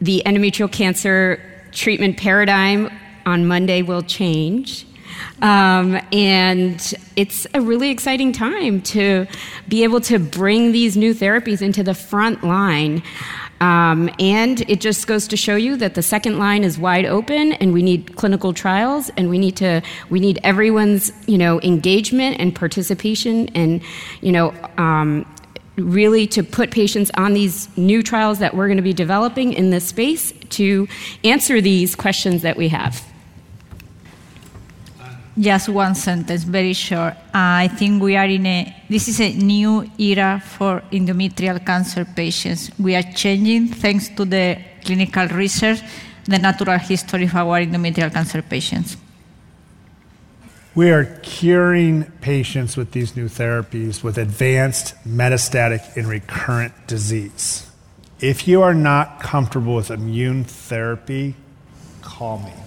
C: the endometrial cancer treatment paradigm on Monday will change. Um, and it's a really exciting time to be able to bring these new therapies into the front line. Um, and it just goes to show you that the second line is wide open, and we need clinical trials, and we need to we need everyone's you know engagement and participation, and you know. Um, really, to put patients on these new trials that we're going to be developing in this space to answer these questions that we have.
D: Just one sentence, very short. I think we are in a, this is a new era for endometrial cancer patients. We are changing, thanks to the clinical research, the natural history of our endometrial cancer patients.
B: We are curing patients with these new therapies with advanced metastatic and recurrent disease. If you are not comfortable with immune therapy, call me.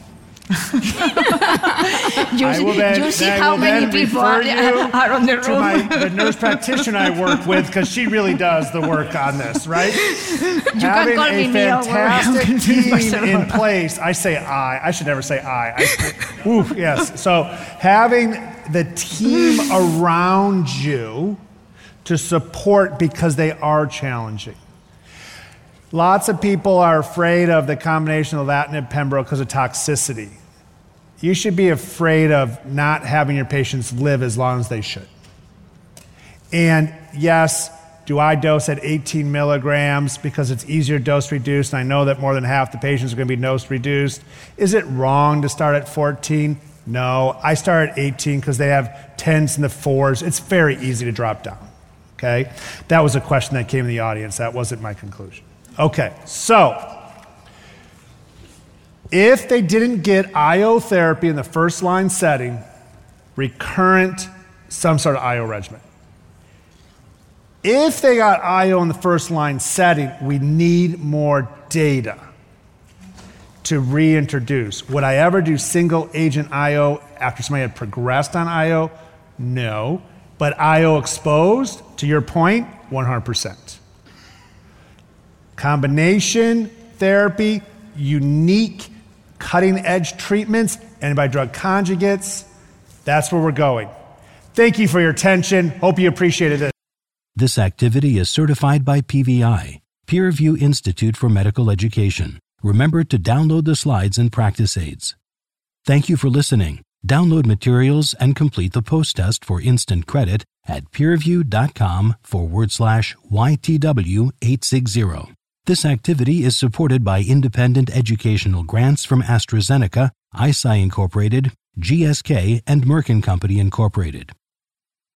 B: (laughs)
D: you see,
B: then,
D: you see how many people are, (laughs) are, on the room.
B: To my, the nurse practitioner I work (laughs) with, because she really does the work on this, right?
D: You
B: Having
D: can call
B: a
D: me
B: fantastic team in place. I say I. I should never say I. I ooh, yes. So having the team around you to support because they are challenging. Lots of people are afraid of the combination of Latinib Pembro because of toxicity. You should be afraid of not having your patients live as long as they should. And yes, do I dose at 18 milligrams because it's easier dose reduced? And I know that more than half the patients are going to be dose reduced. Is it wrong to start at 14? No. I start at 18 because they have 10s and the 4s. It's very easy to drop down. Okay? That was a question that came in the audience. That wasn't my conclusion. Okay, so if they didn't get IO therapy in the first line setting, recurrent, some sort of IO regimen. If they got IO in the first line setting, we need more data to reintroduce. Would I ever do single agent IO after somebody had progressed on IO? No. But IO exposed, to your point, 100%. Combination therapy, unique cutting edge treatments, drug conjugates. That's where we're going. Thank you for your attention. Hope you appreciated it.
A: This activity is certified by PVI, PeerView Institute for Medical Education. Remember to download the slides and practice aids. Thank you for listening. Download materials and complete the post test for instant credit at peerview.com forward slash YTW 860. This activity is supported by independent educational grants from AstraZeneca, Eisai Incorporated, GSK, and Merck Company Incorporated.